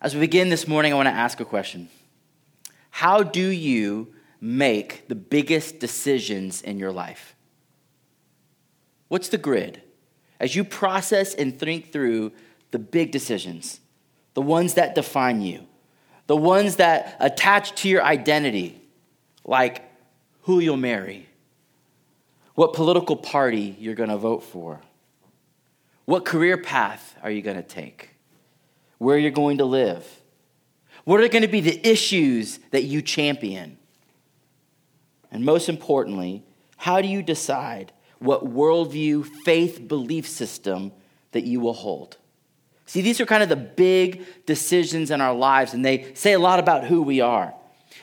As we begin this morning, I want to ask a question How do you make the biggest decisions in your life? What's the grid? As you process and think through the big decisions, the ones that define you, the ones that attach to your identity, like who you'll marry, what political party you're going to vote for, what career path are you going to take, where you're going to live, what are going to be the issues that you champion, and most importantly, how do you decide what worldview, faith, belief system that you will hold? See, these are kind of the big decisions in our lives, and they say a lot about who we are.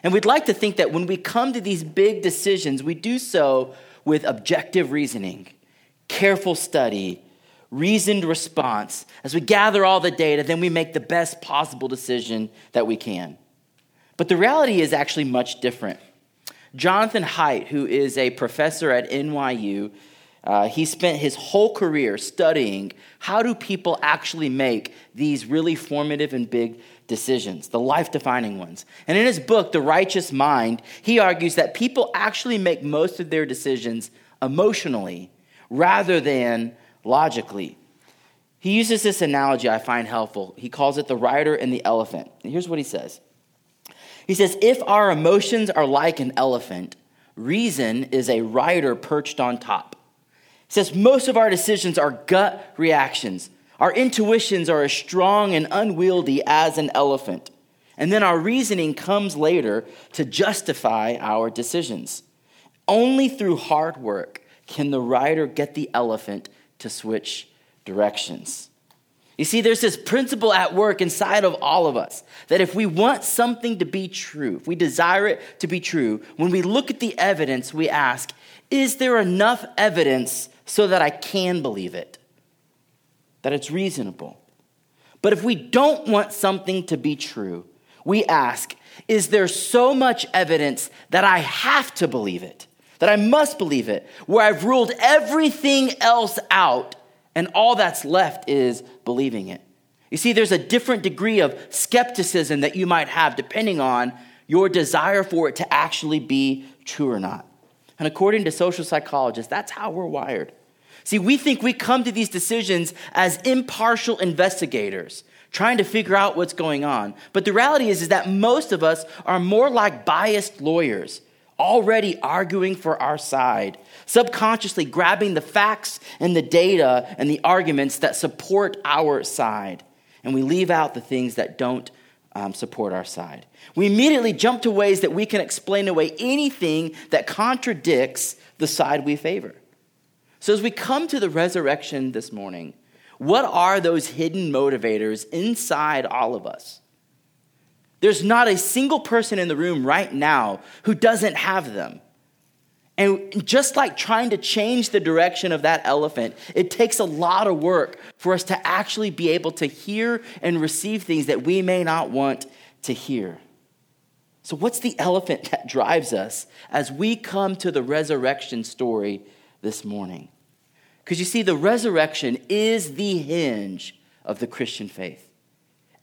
And we'd like to think that when we come to these big decisions, we do so with objective reasoning, careful study, reasoned response. As we gather all the data, then we make the best possible decision that we can. But the reality is actually much different. Jonathan Haidt, who is a professor at NYU, uh, he spent his whole career studying how do people actually make these really formative and big decisions, the life defining ones. And in his book, The Righteous Mind, he argues that people actually make most of their decisions emotionally rather than logically. He uses this analogy I find helpful. He calls it the rider and the elephant. And here's what he says He says, If our emotions are like an elephant, reason is a rider perched on top. He says, Most of our decisions are gut reactions. Our intuitions are as strong and unwieldy as an elephant. And then our reasoning comes later to justify our decisions. Only through hard work can the rider get the elephant to switch directions. You see, there's this principle at work inside of all of us that if we want something to be true, if we desire it to be true, when we look at the evidence, we ask, is there enough evidence so that I can believe it? that it's reasonable. But if we don't want something to be true, we ask, is there so much evidence that I have to believe it, that I must believe it, where I've ruled everything else out and all that's left is believing it? You see, there's a different degree of skepticism that you might have depending on your desire for it to actually be true or not. And according to social psychologists, that's how we're wired. See, we think we come to these decisions as impartial investigators, trying to figure out what's going on. But the reality is, is that most of us are more like biased lawyers, already arguing for our side, subconsciously grabbing the facts and the data and the arguments that support our side. And we leave out the things that don't um, support our side. We immediately jump to ways that we can explain away anything that contradicts the side we favor. So, as we come to the resurrection this morning, what are those hidden motivators inside all of us? There's not a single person in the room right now who doesn't have them. And just like trying to change the direction of that elephant, it takes a lot of work for us to actually be able to hear and receive things that we may not want to hear. So, what's the elephant that drives us as we come to the resurrection story this morning? Because you see, the resurrection is the hinge of the Christian faith.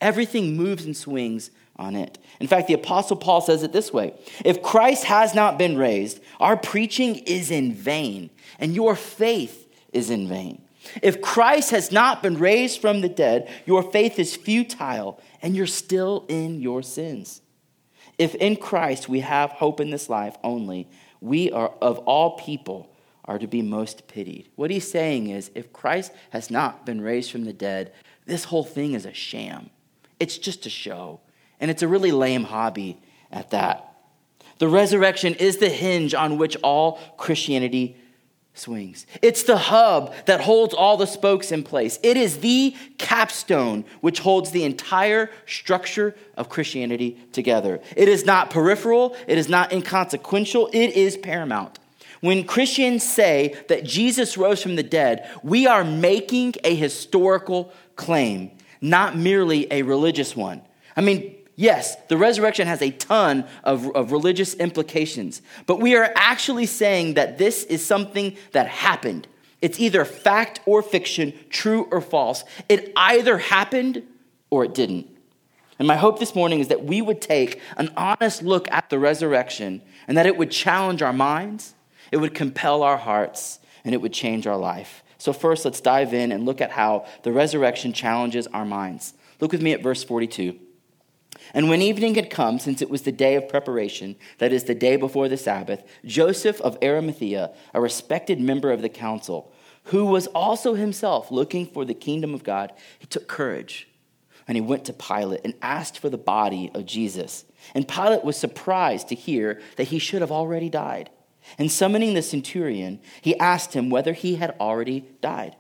Everything moves and swings on it. In fact, the Apostle Paul says it this way If Christ has not been raised, our preaching is in vain, and your faith is in vain. If Christ has not been raised from the dead, your faith is futile, and you're still in your sins. If in Christ we have hope in this life only, we are of all people are to be most pitied. What he's saying is if Christ has not been raised from the dead, this whole thing is a sham. It's just a show. And it's a really lame hobby at that. The resurrection is the hinge on which all Christianity swings. It's the hub that holds all the spokes in place. It is the capstone which holds the entire structure of Christianity together. It is not peripheral, it is not inconsequential, it is paramount. When Christians say that Jesus rose from the dead, we are making a historical claim, not merely a religious one. I mean, yes, the resurrection has a ton of, of religious implications, but we are actually saying that this is something that happened. It's either fact or fiction, true or false. It either happened or it didn't. And my hope this morning is that we would take an honest look at the resurrection and that it would challenge our minds, it would compel our hearts, and it would change our life. So, first, let's dive in and look at how the resurrection challenges our minds. Look with me at verse 42. And when evening had come, since it was the day of preparation, that is, the day before the Sabbath, Joseph of Arimathea, a respected member of the council, who was also himself looking for the kingdom of God, he took courage and he went to Pilate and asked for the body of Jesus. And Pilate was surprised to hear that he should have already died. And summoning the centurion, he asked him whether he had already died.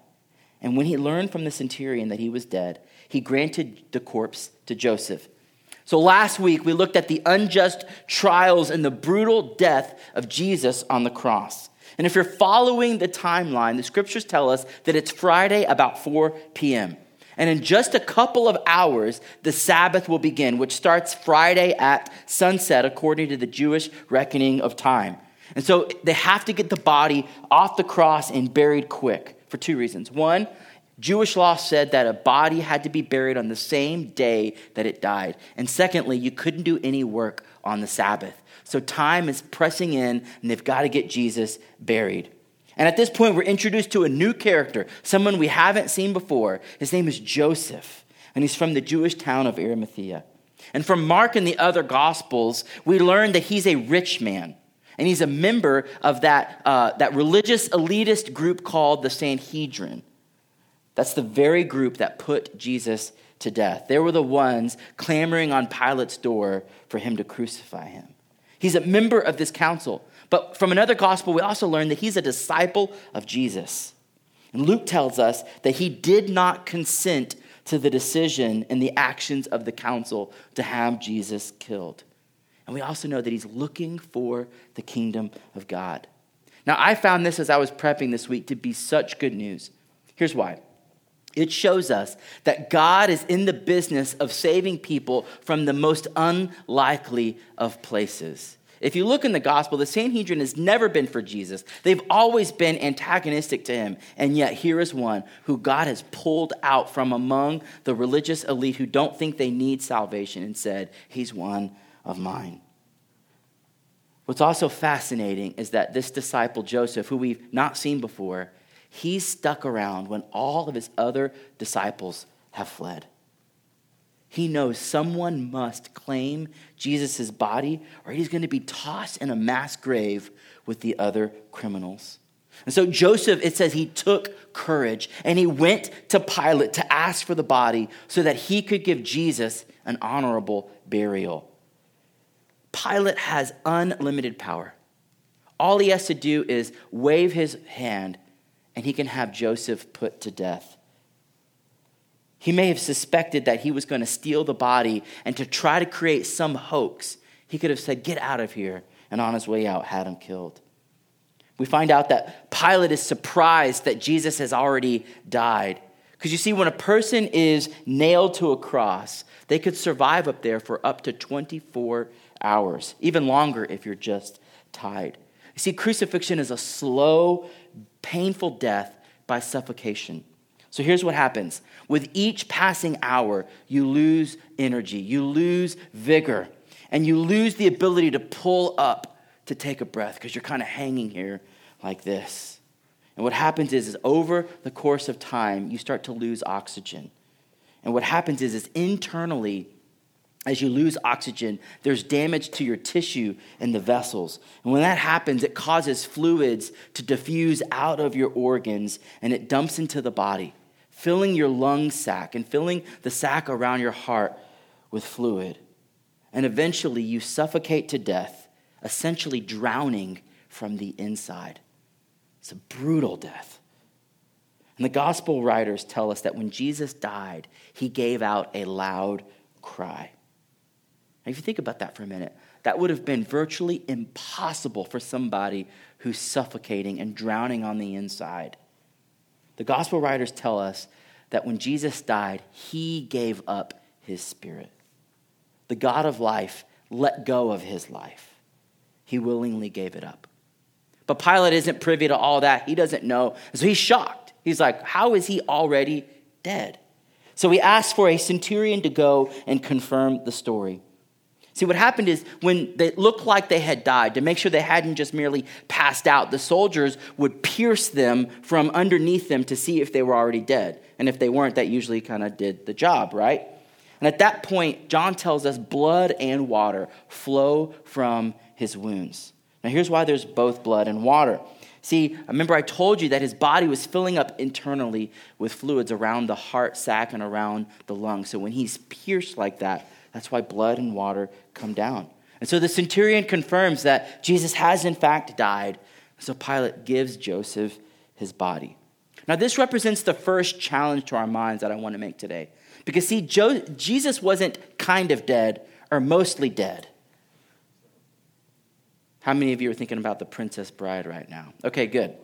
And when he learned from the centurion that he was dead, he granted the corpse to Joseph. So last week, we looked at the unjust trials and the brutal death of Jesus on the cross. And if you're following the timeline, the scriptures tell us that it's Friday about 4 p.m. And in just a couple of hours, the Sabbath will begin, which starts Friday at sunset according to the Jewish reckoning of time. And so they have to get the body off the cross and buried quick for two reasons. One, Jewish law said that a body had to be buried on the same day that it died. And secondly, you couldn't do any work on the Sabbath. So time is pressing in, and they've got to get Jesus buried. And at this point, we're introduced to a new character, someone we haven't seen before. His name is Joseph, and he's from the Jewish town of Arimathea. And from Mark and the other Gospels, we learn that he's a rich man. And he's a member of that, uh, that religious elitist group called the Sanhedrin. That's the very group that put Jesus to death. They were the ones clamoring on Pilate's door for him to crucify him. He's a member of this council. But from another gospel, we also learn that he's a disciple of Jesus. And Luke tells us that he did not consent to the decision and the actions of the council to have Jesus killed. And we also know that he's looking for the kingdom of God. Now, I found this as I was prepping this week to be such good news. Here's why. It shows us that God is in the business of saving people from the most unlikely of places. If you look in the gospel, the Sanhedrin has never been for Jesus. They've always been antagonistic to him. And yet, here is one who God has pulled out from among the religious elite who don't think they need salvation and said, He's one of mine. What's also fascinating is that this disciple, Joseph, who we've not seen before, He's stuck around when all of his other disciples have fled. He knows someone must claim Jesus' body or he's going to be tossed in a mass grave with the other criminals. And so Joseph, it says he took courage and he went to Pilate to ask for the body so that he could give Jesus an honorable burial. Pilate has unlimited power. All he has to do is wave his hand and he can have Joseph put to death. He may have suspected that he was going to steal the body and to try to create some hoax. He could have said, Get out of here, and on his way out, had him killed. We find out that Pilate is surprised that Jesus has already died. Because you see, when a person is nailed to a cross, they could survive up there for up to 24 hours, even longer if you're just tied. You see, crucifixion is a slow, painful death by suffocation. So here's what happens with each passing hour, you lose energy, you lose vigor, and you lose the ability to pull up to take a breath because you're kind of hanging here like this. And what happens is, is over the course of time, you start to lose oxygen. And what happens is, is internally, as you lose oxygen, there's damage to your tissue and the vessels. And when that happens, it causes fluids to diffuse out of your organs and it dumps into the body, filling your lung sac and filling the sac around your heart with fluid. And eventually, you suffocate to death, essentially drowning from the inside. It's a brutal death. And the gospel writers tell us that when Jesus died, he gave out a loud cry. If you think about that for a minute, that would have been virtually impossible for somebody who's suffocating and drowning on the inside. The gospel writers tell us that when Jesus died, he gave up his spirit. The God of life let go of his life, he willingly gave it up. But Pilate isn't privy to all that. He doesn't know. So he's shocked. He's like, How is he already dead? So he asked for a centurion to go and confirm the story. See, what happened is when they looked like they had died, to make sure they hadn't just merely passed out, the soldiers would pierce them from underneath them to see if they were already dead. And if they weren't, that usually kind of did the job, right? And at that point, John tells us blood and water flow from his wounds. Now, here's why there's both blood and water. See, remember I told you that his body was filling up internally with fluids around the heart sac and around the lungs. So when he's pierced like that, that's why blood and water come down. And so the centurion confirms that Jesus has in fact died. So Pilate gives Joseph his body. Now, this represents the first challenge to our minds that I want to make today. Because, see, jo- Jesus wasn't kind of dead or mostly dead. How many of you are thinking about the Princess Bride right now? Okay, good.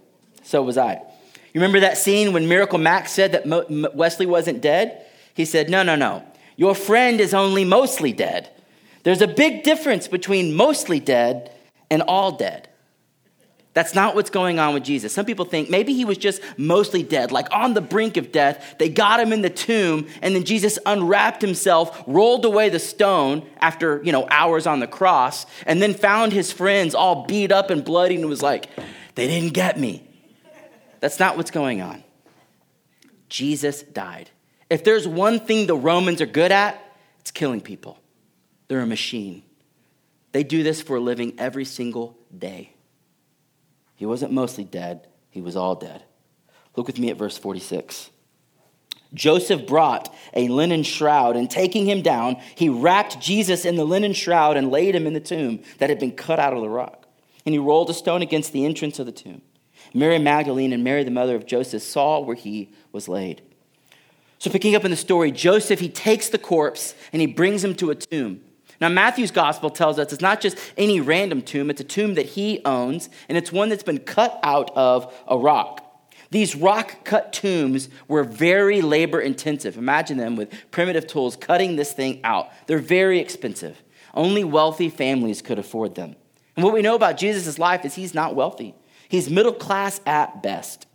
So was I. You remember that scene when Miracle Max said that Mo- Westley wasn't dead? He said, No, no, no. Your friend is only mostly dead. There's a big difference between mostly dead and all dead. That's not what's going on with Jesus. Some people think maybe he was just mostly dead, like on the brink of death. They got him in the tomb, and then Jesus unwrapped himself, rolled away the stone after, you know, hours on the cross, and then found his friends all beat up and bloody and was like, they didn't get me. That's not what's going on. Jesus died. If there's one thing the Romans are good at, it's killing people. They're a machine. They do this for a living every single day. He wasn't mostly dead, he was all dead. Look with me at verse 46. Joseph brought a linen shroud, and taking him down, he wrapped Jesus in the linen shroud and laid him in the tomb that had been cut out of the rock. And he rolled a stone against the entrance of the tomb. Mary Magdalene and Mary, the mother of Joseph, saw where he was laid. So, picking up in the story, Joseph, he takes the corpse and he brings him to a tomb. Now, Matthew's gospel tells us it's not just any random tomb, it's a tomb that he owns, and it's one that's been cut out of a rock. These rock cut tombs were very labor intensive. Imagine them with primitive tools cutting this thing out. They're very expensive. Only wealthy families could afford them. And what we know about Jesus' life is he's not wealthy, he's middle class at best.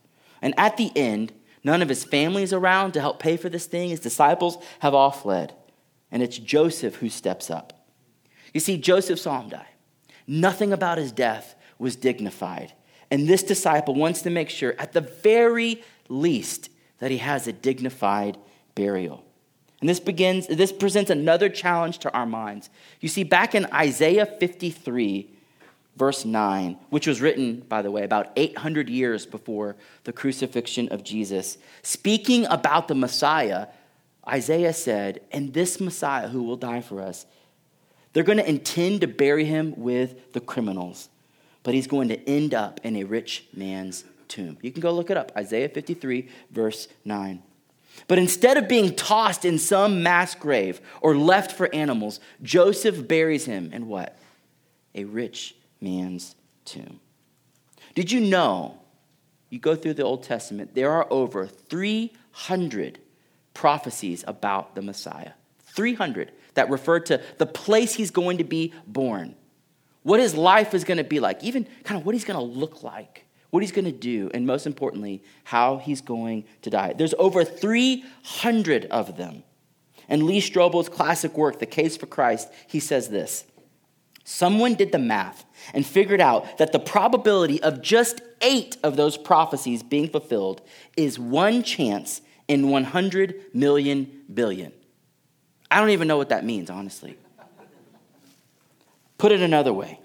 And at the end, none of his family is around to help pay for this thing. His disciples have all fled and it's Joseph who steps up. You see, Joseph saw him die. Nothing about his death was dignified. And this disciple wants to make sure, at the very least, that he has a dignified burial. And this begins, this presents another challenge to our minds. You see, back in Isaiah 53, verse 9, which was written, by the way, about 800 years before the crucifixion of Jesus, speaking about the Messiah, Isaiah said, and this Messiah who will die for us, they're going to intend to bury him with the criminals, but he's going to end up in a rich man's tomb. You can go look it up Isaiah 53, verse 9. But instead of being tossed in some mass grave or left for animals, Joseph buries him in what? A rich man's tomb. Did you know? You go through the Old Testament, there are over 300 prophecies about the Messiah. 300 that refer to the place he's going to be born, what his life is going to be like, even kind of what he's going to look like, what he's going to do, and most importantly, how he's going to die. There's over 300 of them. And Lee Strobel's classic work, The Case for Christ, he says this Someone did the math and figured out that the probability of just eight of those prophecies being fulfilled is one chance in 100 million billion. I don't even know what that means, honestly. Put it another way.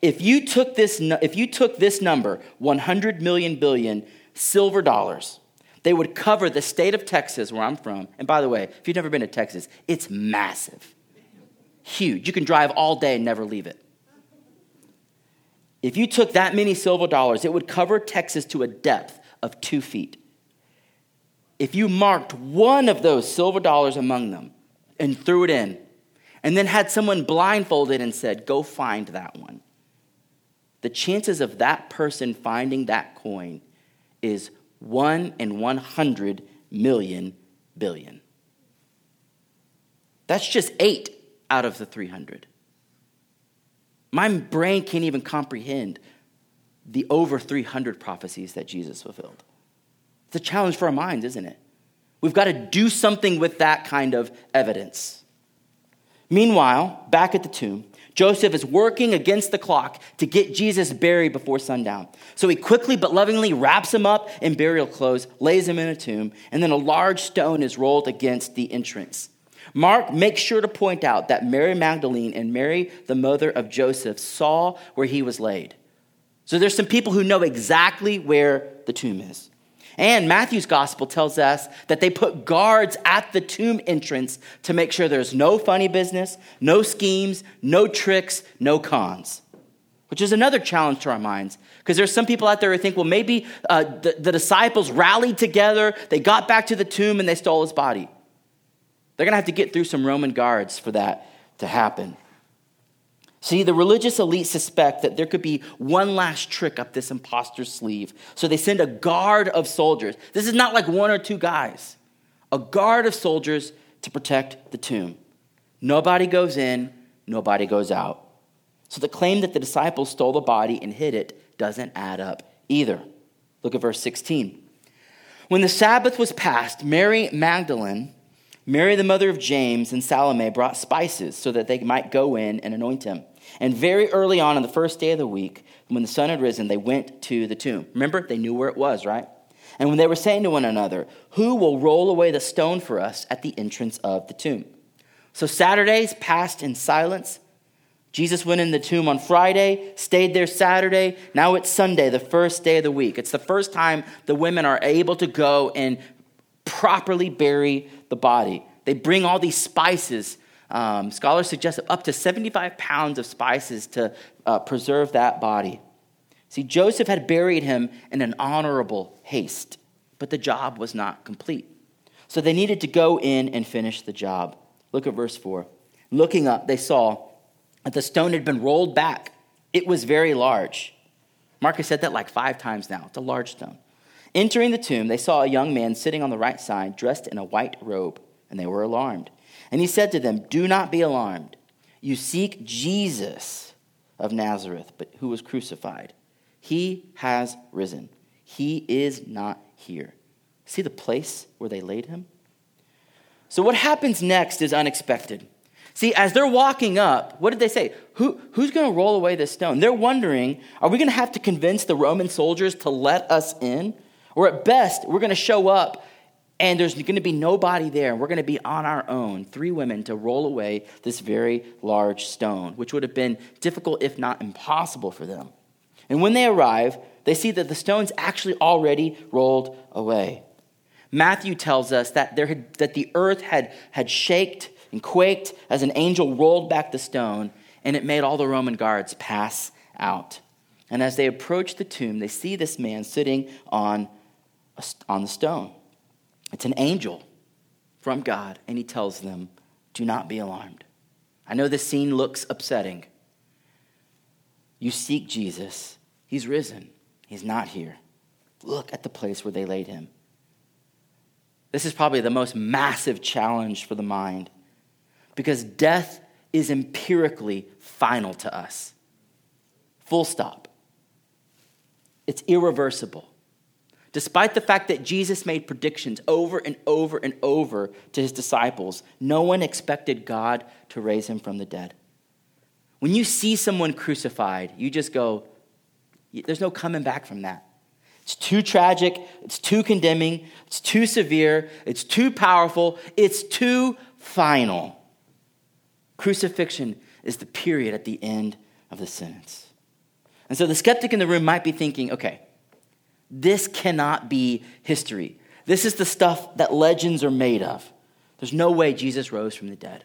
If you took this, if you took this number, 100 million billion silver dollars, they would cover the state of Texas, where I'm from. And by the way, if you've never been to Texas, it's massive, huge. You can drive all day and never leave it. If you took that many silver dollars, it would cover Texas to a depth of two feet if you marked one of those silver dollars among them and threw it in, and then had someone blindfolded and said, Go find that one, the chances of that person finding that coin is 1 in 100 million billion. That's just eight out of the 300. My brain can't even comprehend the over 300 prophecies that Jesus fulfilled. It's a challenge for our minds, isn't it? We've got to do something with that kind of evidence. Meanwhile, back at the tomb, Joseph is working against the clock to get Jesus buried before sundown. So he quickly but lovingly wraps him up in burial clothes, lays him in a tomb, and then a large stone is rolled against the entrance. Mark makes sure to point out that Mary Magdalene and Mary, the mother of Joseph, saw where he was laid. So there's some people who know exactly where the tomb is. And Matthew's gospel tells us that they put guards at the tomb entrance to make sure there's no funny business, no schemes, no tricks, no cons. Which is another challenge to our minds. Because there's some people out there who think, well, maybe uh, the, the disciples rallied together, they got back to the tomb, and they stole his body. They're going to have to get through some Roman guards for that to happen. See, the religious elite suspect that there could be one last trick up this impostor's sleeve. So they send a guard of soldiers. This is not like one or two guys, a guard of soldiers to protect the tomb. Nobody goes in, nobody goes out. So the claim that the disciples stole the body and hid it doesn't add up either. Look at verse 16. When the Sabbath was past, Mary Magdalene, Mary the mother of James, and Salome brought spices so that they might go in and anoint him. And very early on, on the first day of the week, when the sun had risen, they went to the tomb. Remember, they knew where it was, right? And when they were saying to one another, Who will roll away the stone for us at the entrance of the tomb? So Saturdays passed in silence. Jesus went in the tomb on Friday, stayed there Saturday. Now it's Sunday, the first day of the week. It's the first time the women are able to go and properly bury the body. They bring all these spices um, scholars suggest up to 75 pounds of spices to uh, preserve that body. See, Joseph had buried him in an honorable haste, but the job was not complete. So they needed to go in and finish the job. Look at verse 4. Looking up, they saw that the stone had been rolled back. It was very large. Mark's said that like five times now. It's a large stone. Entering the tomb, they saw a young man sitting on the right side, dressed in a white robe, and they were alarmed. And he said to them, Do not be alarmed. You seek Jesus of Nazareth, but who was crucified. He has risen. He is not here. See the place where they laid him? So, what happens next is unexpected. See, as they're walking up, what did they say? Who, who's going to roll away this stone? They're wondering, are we going to have to convince the Roman soldiers to let us in? Or at best, we're going to show up and there's going to be nobody there, and we're going to be on our own, three women, to roll away this very large stone, which would have been difficult, if not impossible, for them. And when they arrive, they see that the stone's actually already rolled away. Matthew tells us that, there had, that the earth had, had shaked and quaked as an angel rolled back the stone, and it made all the Roman guards pass out. And as they approach the tomb, they see this man sitting on, a, on the stone. It's an angel from God, and he tells them, Do not be alarmed. I know this scene looks upsetting. You seek Jesus, he's risen, he's not here. Look at the place where they laid him. This is probably the most massive challenge for the mind because death is empirically final to us. Full stop. It's irreversible. Despite the fact that Jesus made predictions over and over and over to his disciples, no one expected God to raise him from the dead. When you see someone crucified, you just go, there's no coming back from that. It's too tragic, it's too condemning, it's too severe, it's too powerful, it's too final. Crucifixion is the period at the end of the sentence. And so the skeptic in the room might be thinking, okay, this cannot be history. This is the stuff that legends are made of. There's no way Jesus rose from the dead.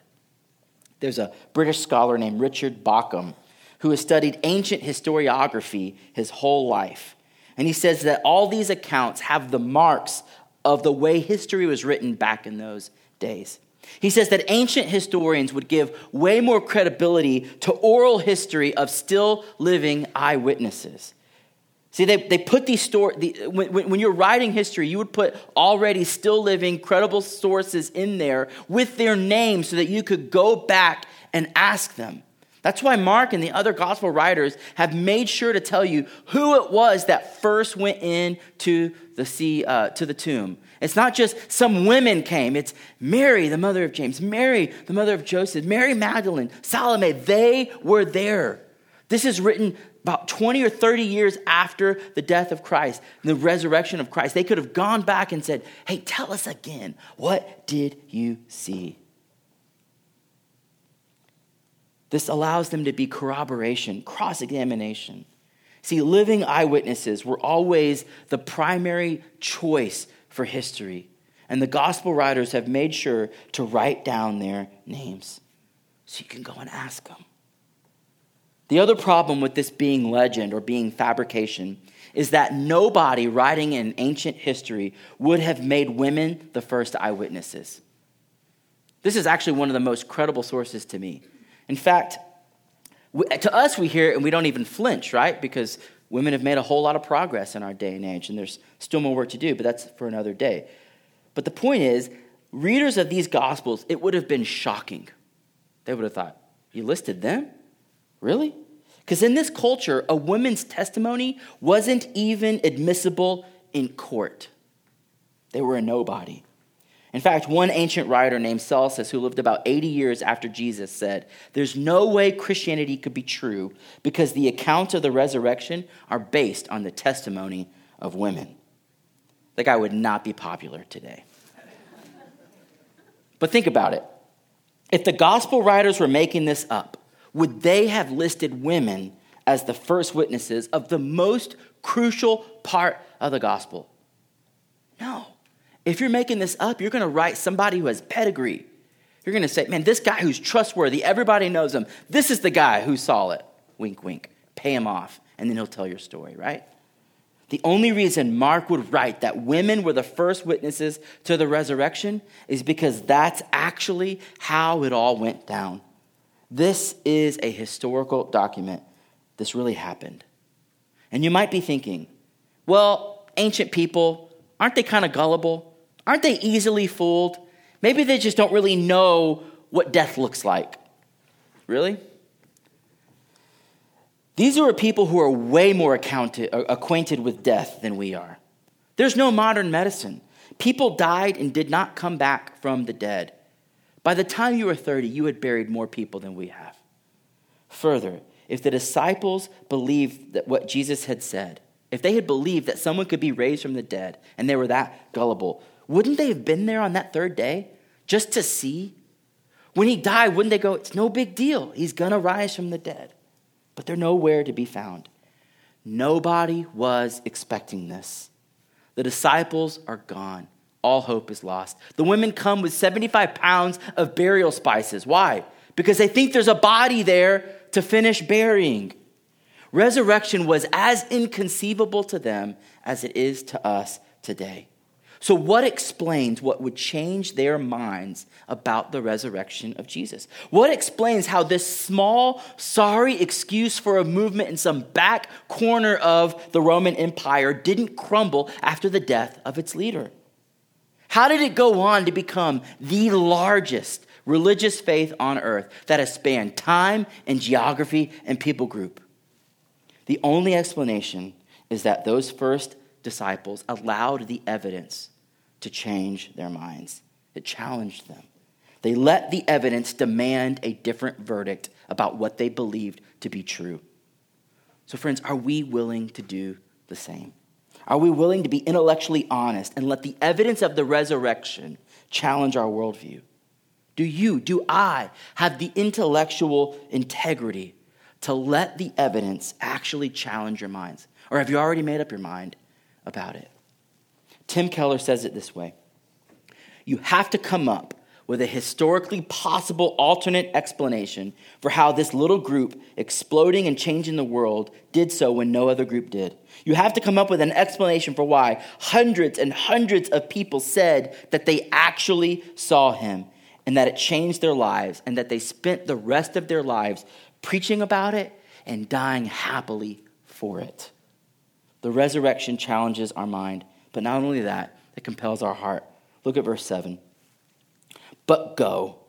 There's a British scholar named Richard Bauckham who has studied ancient historiography his whole life. And he says that all these accounts have the marks of the way history was written back in those days. He says that ancient historians would give way more credibility to oral history of still living eyewitnesses. See, they, they put these stories, the, when, when you're writing history, you would put already still living, credible sources in there with their names so that you could go back and ask them. That's why Mark and the other gospel writers have made sure to tell you who it was that first went in to the sea, uh, to the tomb. It's not just some women came. It's Mary, the mother of James, Mary, the mother of Joseph, Mary Magdalene, Salome. They were there. This is written about 20 or 30 years after the death of Christ, the resurrection of Christ. They could have gone back and said, Hey, tell us again, what did you see? This allows them to be corroboration, cross examination. See, living eyewitnesses were always the primary choice for history, and the gospel writers have made sure to write down their names so you can go and ask them. The other problem with this being legend or being fabrication is that nobody writing in ancient history would have made women the first eyewitnesses. This is actually one of the most credible sources to me. In fact, to us, we hear it and we don't even flinch, right? Because women have made a whole lot of progress in our day and age, and there's still more work to do, but that's for another day. But the point is, readers of these Gospels, it would have been shocking. They would have thought, You listed them? Really? Because in this culture, a woman's testimony wasn't even admissible in court, they were a nobody. In fact, one ancient writer named Celsus, who lived about 80 years after Jesus, said, There's no way Christianity could be true because the accounts of the resurrection are based on the testimony of women. That guy would not be popular today. but think about it. If the gospel writers were making this up, would they have listed women as the first witnesses of the most crucial part of the gospel? No. If you're making this up, you're going to write somebody who has pedigree. You're going to say, man, this guy who's trustworthy, everybody knows him. This is the guy who saw it. Wink, wink. Pay him off, and then he'll tell your story, right? The only reason Mark would write that women were the first witnesses to the resurrection is because that's actually how it all went down. This is a historical document. This really happened. And you might be thinking, well, ancient people, aren't they kind of gullible? Aren't they easily fooled? Maybe they just don't really know what death looks like. Really? These are people who are way more uh, acquainted with death than we are. There's no modern medicine. People died and did not come back from the dead. By the time you were 30, you had buried more people than we have. Further, if the disciples believed that what Jesus had said, if they had believed that someone could be raised from the dead and they were that gullible, wouldn't they have been there on that third day just to see? When he died, wouldn't they go, It's no big deal. He's going to rise from the dead. But they're nowhere to be found. Nobody was expecting this. The disciples are gone. All hope is lost. The women come with 75 pounds of burial spices. Why? Because they think there's a body there to finish burying. Resurrection was as inconceivable to them as it is to us today. So, what explains what would change their minds about the resurrection of Jesus? What explains how this small, sorry excuse for a movement in some back corner of the Roman Empire didn't crumble after the death of its leader? How did it go on to become the largest religious faith on earth that has spanned time and geography and people group? The only explanation is that those first disciples allowed the evidence to change their minds. It challenged them. They let the evidence demand a different verdict about what they believed to be true. So, friends, are we willing to do the same? Are we willing to be intellectually honest and let the evidence of the resurrection challenge our worldview? Do you, do I have the intellectual integrity to let the evidence actually challenge your minds? Or have you already made up your mind about it? Tim Keller says it this way You have to come up with a historically possible alternate explanation for how this little group exploding and changing the world did so when no other group did. You have to come up with an explanation for why hundreds and hundreds of people said that they actually saw him and that it changed their lives and that they spent the rest of their lives preaching about it and dying happily for it. The resurrection challenges our mind but not only that, it compels our heart. Look at verse 7. But go.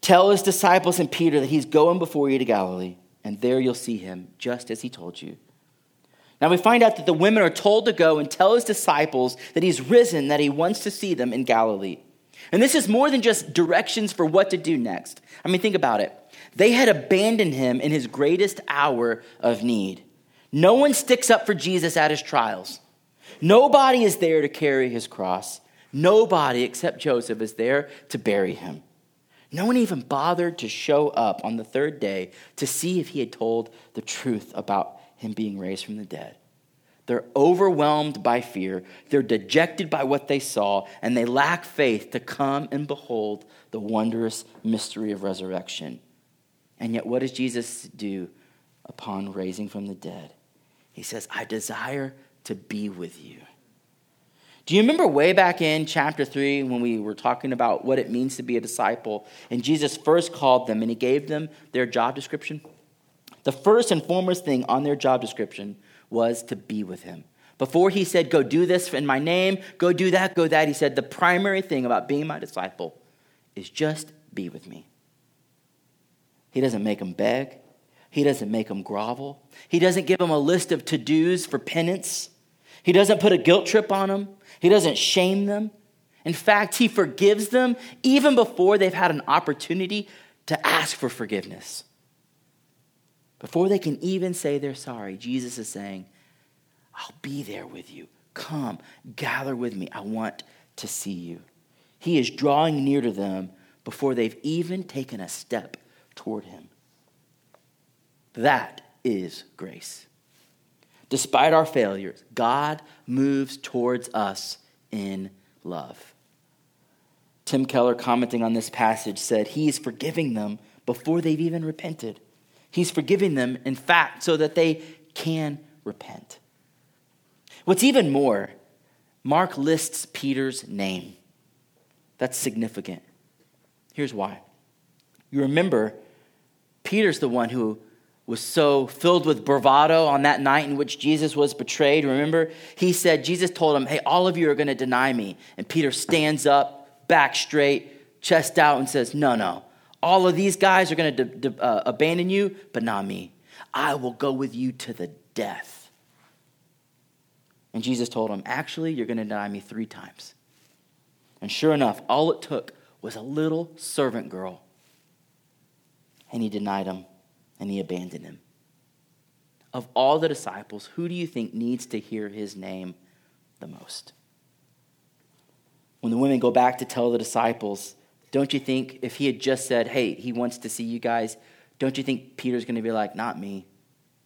Tell his disciples and Peter that he's going before you to Galilee, and there you'll see him, just as he told you. Now we find out that the women are told to go and tell his disciples that he's risen, that he wants to see them in Galilee. And this is more than just directions for what to do next. I mean, think about it. They had abandoned him in his greatest hour of need. No one sticks up for Jesus at his trials. Nobody is there to carry his cross. Nobody except Joseph is there to bury him. No one even bothered to show up on the third day to see if he had told the truth about him being raised from the dead. They're overwhelmed by fear. They're dejected by what they saw, and they lack faith to come and behold the wondrous mystery of resurrection. And yet, what does Jesus do upon raising from the dead? He says, I desire to be with you. Do you remember way back in chapter 3 when we were talking about what it means to be a disciple? And Jesus first called them and he gave them their job description? The first and foremost thing on their job description was to be with him. Before he said, Go do this in my name, go do that, go that, he said, The primary thing about being my disciple is just be with me. He doesn't make them beg, he doesn't make them grovel, he doesn't give them a list of to dos for penance, he doesn't put a guilt trip on them. He doesn't shame them. In fact, he forgives them even before they've had an opportunity to ask for forgiveness. Before they can even say they're sorry, Jesus is saying, I'll be there with you. Come, gather with me. I want to see you. He is drawing near to them before they've even taken a step toward him. That is grace. Despite our failures, God moves towards us in love. Tim Keller, commenting on this passage, said, He is forgiving them before they've even repented. He's forgiving them, in fact, so that they can repent. What's even more, Mark lists Peter's name. That's significant. Here's why. You remember, Peter's the one who was so filled with bravado on that night in which Jesus was betrayed. Remember, he said, Jesus told him, Hey, all of you are going to deny me. And Peter stands up, back straight, chest out, and says, No, no. All of these guys are going to uh, abandon you, but not me. I will go with you to the death. And Jesus told him, Actually, you're going to deny me three times. And sure enough, all it took was a little servant girl. And he denied him and he abandoned him. Of all the disciples, who do you think needs to hear his name the most? When the women go back to tell the disciples, don't you think if he had just said, hey, he wants to see you guys, don't you think Peter's going to be like, not me?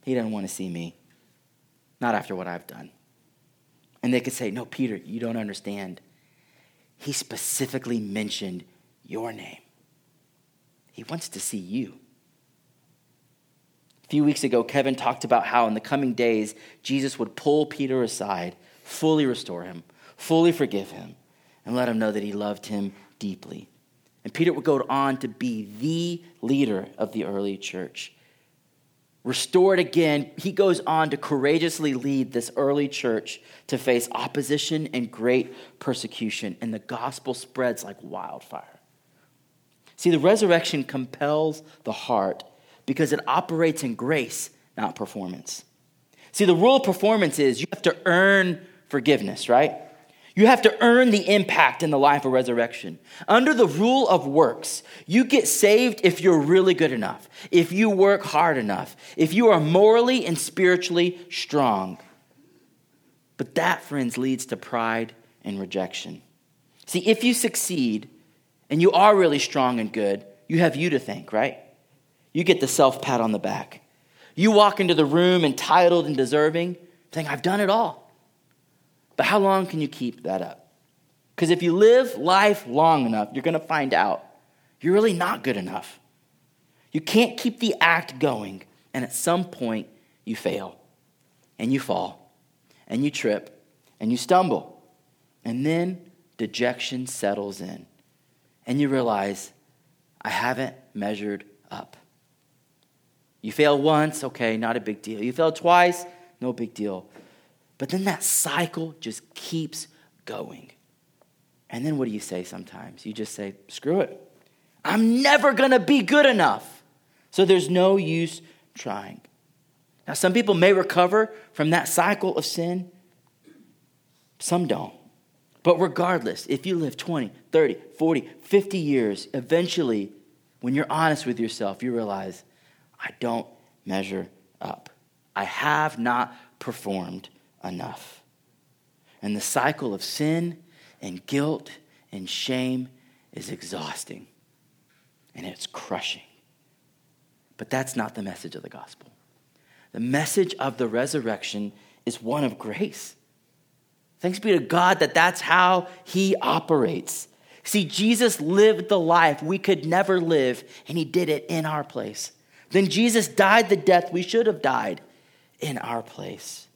He doesn't want to see me. Not after what I've done. And they could say, no, Peter, you don't understand. He specifically mentioned your name. He wants to see you. A few weeks ago, Kevin talked about how in the coming days, Jesus would pull Peter aside, fully restore him, fully forgive him, and let him know that he loved him deeply. And Peter would go on to be the leader of the early church. Restored again, he goes on to courageously lead this early church to face opposition and great persecution, and the gospel spreads like wildfire. See, the resurrection compels the heart because it operates in grace, not performance. See, the rule of performance is you have to earn forgiveness, right? You have to earn the impact in the life of resurrection. Under the rule of works, you get saved if you're really good enough, if you work hard enough, if you are morally and spiritually strong. But that, friends, leads to pride and rejection. See, if you succeed and you are really strong and good, you have you to thank, right? You get the self pat on the back. You walk into the room entitled and deserving, saying, I've done it all. But how long can you keep that up? Because if you live life long enough, you're going to find out you're really not good enough. You can't keep the act going, and at some point, you fail, and you fall, and you trip, and you stumble. And then dejection settles in, and you realize, I haven't measured up. You fail once, okay, not a big deal. You fail twice, no big deal. But then that cycle just keeps going. And then what do you say sometimes? You just say, screw it. I'm never going to be good enough. So there's no use trying. Now, some people may recover from that cycle of sin, some don't. But regardless, if you live 20, 30, 40, 50 years, eventually, when you're honest with yourself, you realize, I don't measure up. I have not performed enough. And the cycle of sin and guilt and shame is exhausting and it's crushing. But that's not the message of the gospel. The message of the resurrection is one of grace. Thanks be to God that that's how he operates. See, Jesus lived the life we could never live, and he did it in our place. Then Jesus died the death we should have died in our place.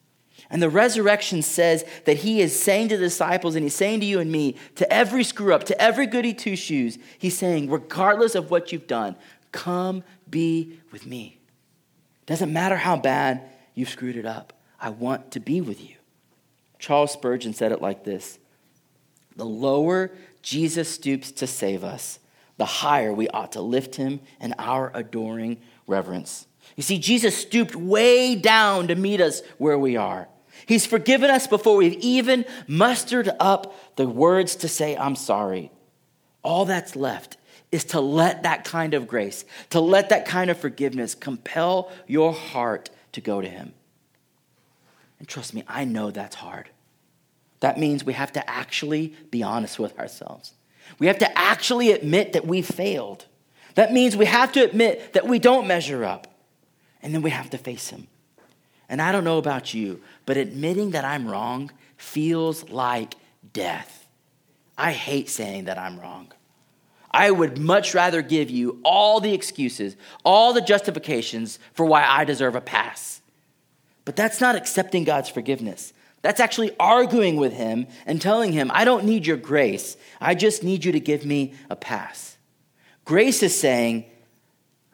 And the resurrection says that he is saying to the disciples, and he's saying to you and me, to every screw up, to every goody two shoes, he's saying, regardless of what you've done, come be with me. Doesn't matter how bad you've screwed it up, I want to be with you. Charles Spurgeon said it like this The lower Jesus stoops to save us, the higher we ought to lift him in our adoring reverence. You see, Jesus stooped way down to meet us where we are. He's forgiven us before we've even mustered up the words to say, I'm sorry. All that's left is to let that kind of grace, to let that kind of forgiveness compel your heart to go to Him. And trust me, I know that's hard. That means we have to actually be honest with ourselves. We have to actually admit that we failed. That means we have to admit that we don't measure up. And then we have to face Him. And I don't know about you, but admitting that I'm wrong feels like death. I hate saying that I'm wrong. I would much rather give you all the excuses, all the justifications for why I deserve a pass. But that's not accepting God's forgiveness. That's actually arguing with Him and telling Him, I don't need your grace. I just need you to give me a pass. Grace is saying,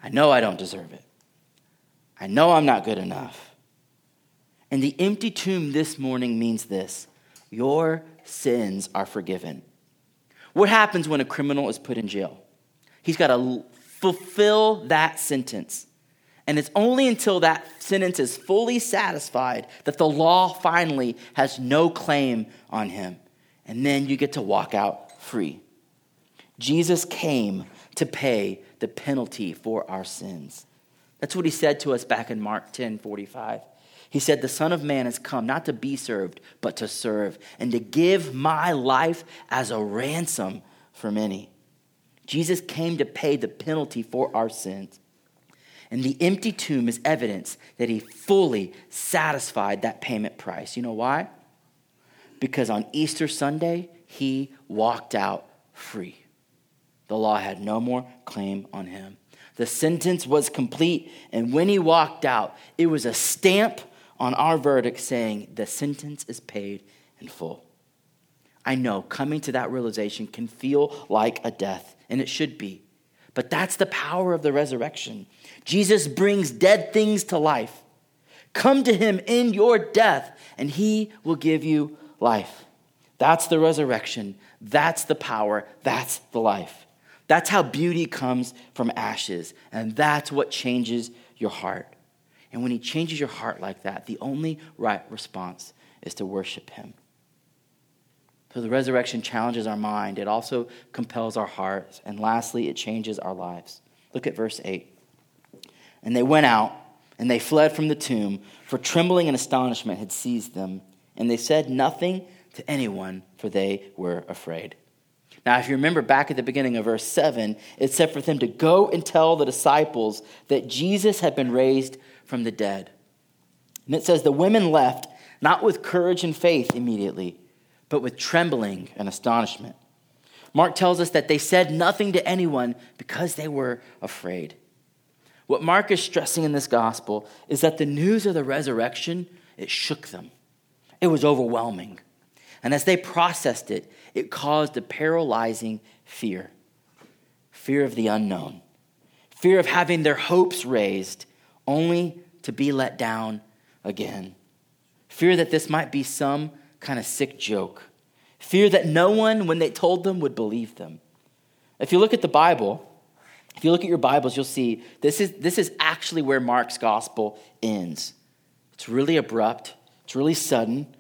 I know I don't deserve it. I know I'm not good enough. And the empty tomb this morning means this your sins are forgiven. What happens when a criminal is put in jail? He's got to fulfill that sentence. And it's only until that sentence is fully satisfied that the law finally has no claim on him. And then you get to walk out free. Jesus came to pay the penalty for our sins. That's what he said to us back in Mark 10 45. He said, The Son of Man has come not to be served, but to serve, and to give my life as a ransom for many. Jesus came to pay the penalty for our sins. And the empty tomb is evidence that he fully satisfied that payment price. You know why? Because on Easter Sunday, he walked out free. The law had no more claim on him. The sentence was complete, and when he walked out, it was a stamp on our verdict saying the sentence is paid in full. I know coming to that realization can feel like a death, and it should be. But that's the power of the resurrection. Jesus brings dead things to life. Come to him in your death, and he will give you life. That's the resurrection. That's the power. That's the life. That's how beauty comes from ashes, and that's what changes your heart. And when he changes your heart like that, the only right response is to worship him. So the resurrection challenges our mind, it also compels our hearts, and lastly, it changes our lives. Look at verse 8. And they went out and they fled from the tomb, for trembling and astonishment had seized them, and they said nothing to anyone, for they were afraid. Now, if you remember back at the beginning of verse 7, it said for them to go and tell the disciples that Jesus had been raised from the dead. And it says the women left, not with courage and faith immediately, but with trembling and astonishment. Mark tells us that they said nothing to anyone because they were afraid. What Mark is stressing in this gospel is that the news of the resurrection, it shook them. It was overwhelming. And as they processed it, it caused a paralyzing fear fear of the unknown, fear of having their hopes raised only to be let down again, fear that this might be some kind of sick joke, fear that no one, when they told them, would believe them. If you look at the Bible, If you look at your Bibles, you'll see this is, this is actually where Mark's gospel ends. It's really abrupt, it's really sudden.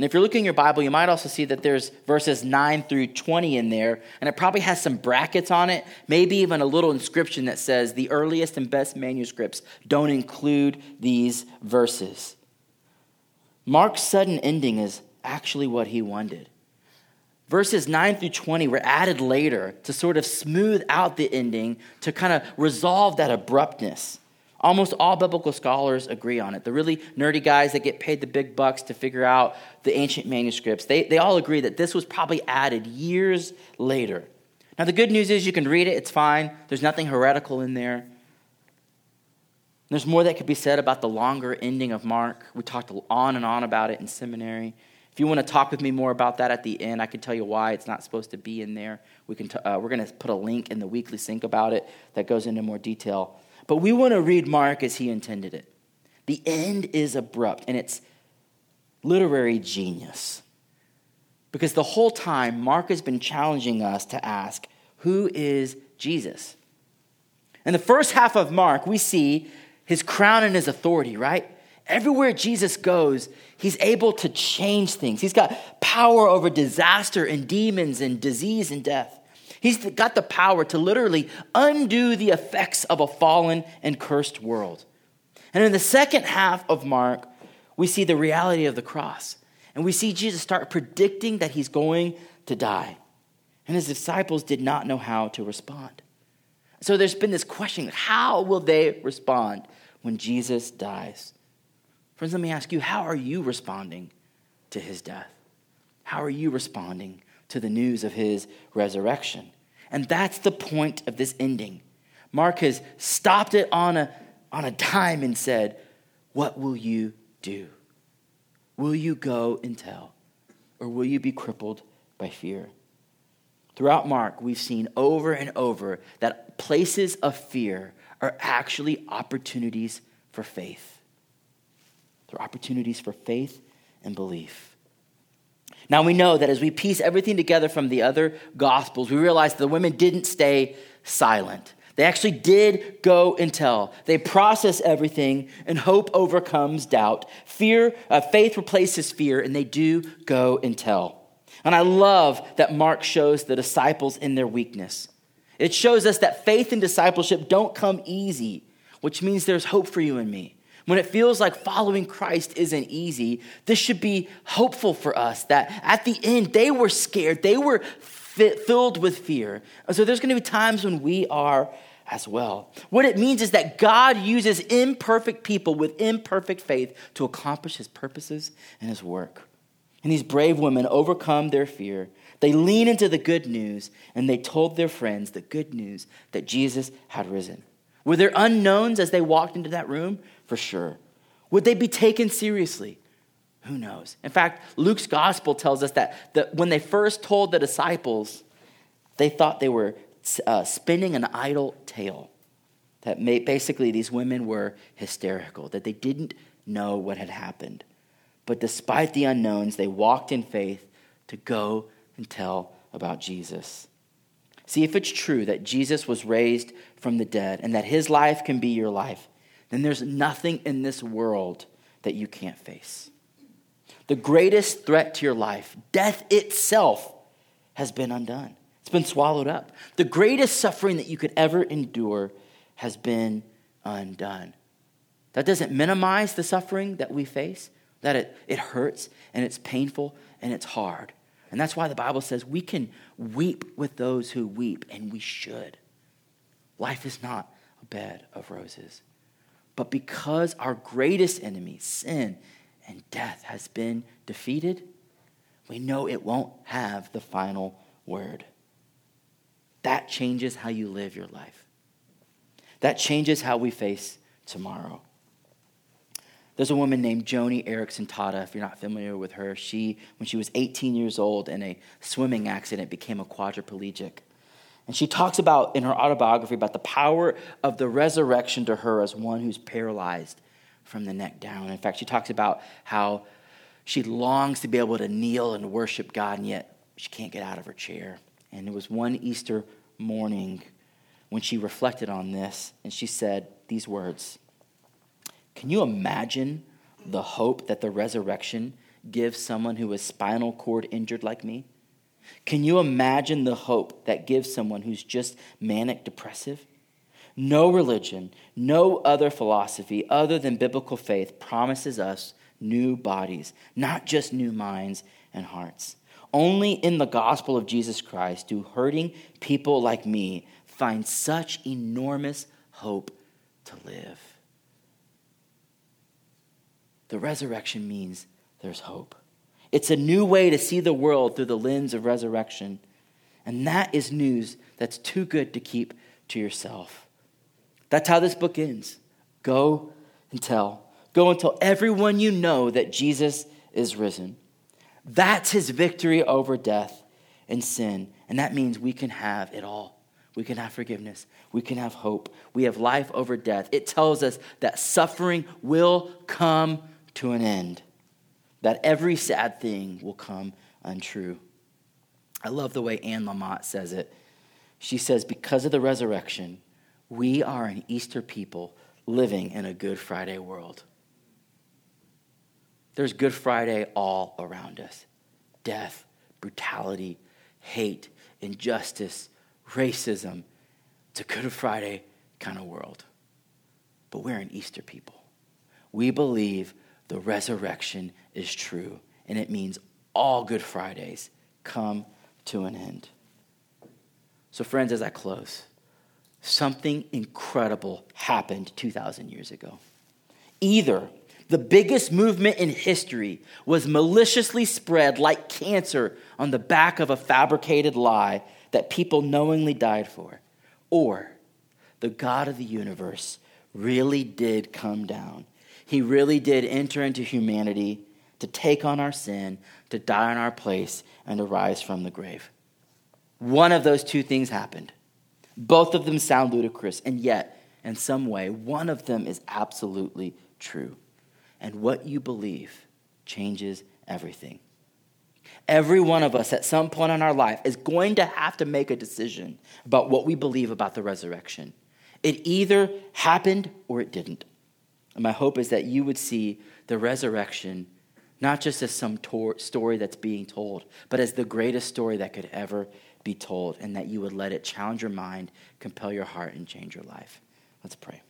And if you're looking at your Bible, you might also see that there's verses 9 through 20 in there, and it probably has some brackets on it, maybe even a little inscription that says the earliest and best manuscripts don't include these verses. Mark's sudden ending is actually what he wanted. Verses 9 through 20 were added later to sort of smooth out the ending, to kind of resolve that abruptness. Almost all biblical scholars agree on it. The really nerdy guys that get paid the big bucks to figure out the ancient manuscripts, they, they all agree that this was probably added years later. Now, the good news is you can read it, it's fine. There's nothing heretical in there. There's more that could be said about the longer ending of Mark. We talked on and on about it in seminary. If you want to talk with me more about that at the end, I can tell you why it's not supposed to be in there. We can t- uh, we're going to put a link in the weekly sync about it that goes into more detail. But we want to read Mark as he intended it. The end is abrupt, and it's literary genius. Because the whole time, Mark has been challenging us to ask, who is Jesus? In the first half of Mark, we see his crown and his authority, right? Everywhere Jesus goes, he's able to change things. He's got power over disaster and demons and disease and death. He's got the power to literally undo the effects of a fallen and cursed world. And in the second half of Mark, we see the reality of the cross. And we see Jesus start predicting that he's going to die. And his disciples did not know how to respond. So there's been this question how will they respond when Jesus dies? Friends, let me ask you, how are you responding to his death? How are you responding to the news of his resurrection? And that's the point of this ending. Mark has stopped it on a, on a dime and said, What will you do? Will you go and tell? Or will you be crippled by fear? Throughout Mark, we've seen over and over that places of fear are actually opportunities for faith. They're opportunities for faith and belief. Now we know that as we piece everything together from the other gospels, we realize the women didn't stay silent. They actually did go and tell. They process everything, and hope overcomes doubt. Fear, uh, faith replaces fear, and they do go and tell. And I love that Mark shows the disciples in their weakness. It shows us that faith and discipleship don't come easy, which means there's hope for you and me when it feels like following Christ isn't easy, this should be hopeful for us that at the end they were scared, they were filled with fear. And so there's going to be times when we are as well. What it means is that God uses imperfect people with imperfect faith to accomplish his purposes and his work. And these brave women overcome their fear. They lean into the good news and they told their friends the good news that Jesus had risen. Were there unknowns as they walked into that room? For sure. Would they be taken seriously? Who knows? In fact, Luke's gospel tells us that, when they first told the disciples, they thought they were uh, spinning an idle tale. That basically these women were hysterical, that they didn't know what had happened. But despite the unknowns, they walked in faith to go and tell about Jesus. See, if it's true that Jesus was raised from the dead and that his life can be your life, then there's nothing in this world that you can't face. The greatest threat to your life, death itself, has been undone. It's been swallowed up. The greatest suffering that you could ever endure has been undone. That doesn't minimize the suffering that we face, that it, it hurts and it's painful and it's hard. And that's why the Bible says we can weep with those who weep, and we should. Life is not a bed of roses. But because our greatest enemy, sin and death, has been defeated, we know it won't have the final word. That changes how you live your life. That changes how we face tomorrow. There's a woman named Joni Eareckson Tada, if you're not familiar with her. She, when she was 18 years old in a swimming accident, became a quadriplegic. And she talks about in her autobiography about the power of the resurrection to her as one who's paralyzed from the neck down. In fact, she talks about how she longs to be able to kneel and worship God, and yet she can't get out of her chair. And it was one Easter morning when she reflected on this and she said these words Can you imagine the hope that the resurrection gives someone who is spinal cord injured like me? Can you imagine the hope that gives someone who's just manic depressive? No religion, no other philosophy other than biblical faith promises us new bodies, not just new minds and hearts. Only in the gospel of Jesus Christ do hurting people like me find such enormous hope to live. The resurrection means there's hope. It's a new way to see the world through the lens of resurrection. And that is news that's too good to keep to yourself. That's how this book ends. Go and tell. Go and tell everyone you know that Jesus is risen. That's his victory over death and sin. And that means we can have it all. We can have forgiveness. We can have hope. We have life over death. It tells us that suffering will come to an end, that every sad thing will come untrue. I love the way Anne Lamott says it. She says, Because of the resurrection, we are an Easter people living in a Good Friday world. There's Good Friday all around us death, brutality, hate, injustice, racism. It's a Good Friday kind of world. But we're an Easter people. We believe the resurrection is true, and it means all Good Fridays come to an end. So, friends, as I close, something incredible happened 2,000 years ago. Either the biggest movement in history was maliciously spread like cancer on the back of a fabricated lie that people knowingly died for, or the God of the universe really did come down. He really did enter into humanity to take on our sin, to die in our place, and to rise from the grave. One of those two things happened. Both of them sound ludicrous, and yet, in some way, one of them is absolutely true. And what you believe changes everything. Every one of us at some point in our life is going to have to make a decision about what we believe about the resurrection. It either happened or it didn't. And my hope is that you would see the resurrection not just as some tor- story that's being told, but as the greatest story that could ever be told, and that you would let it challenge your mind, compel your heart, and change your life. Let's pray.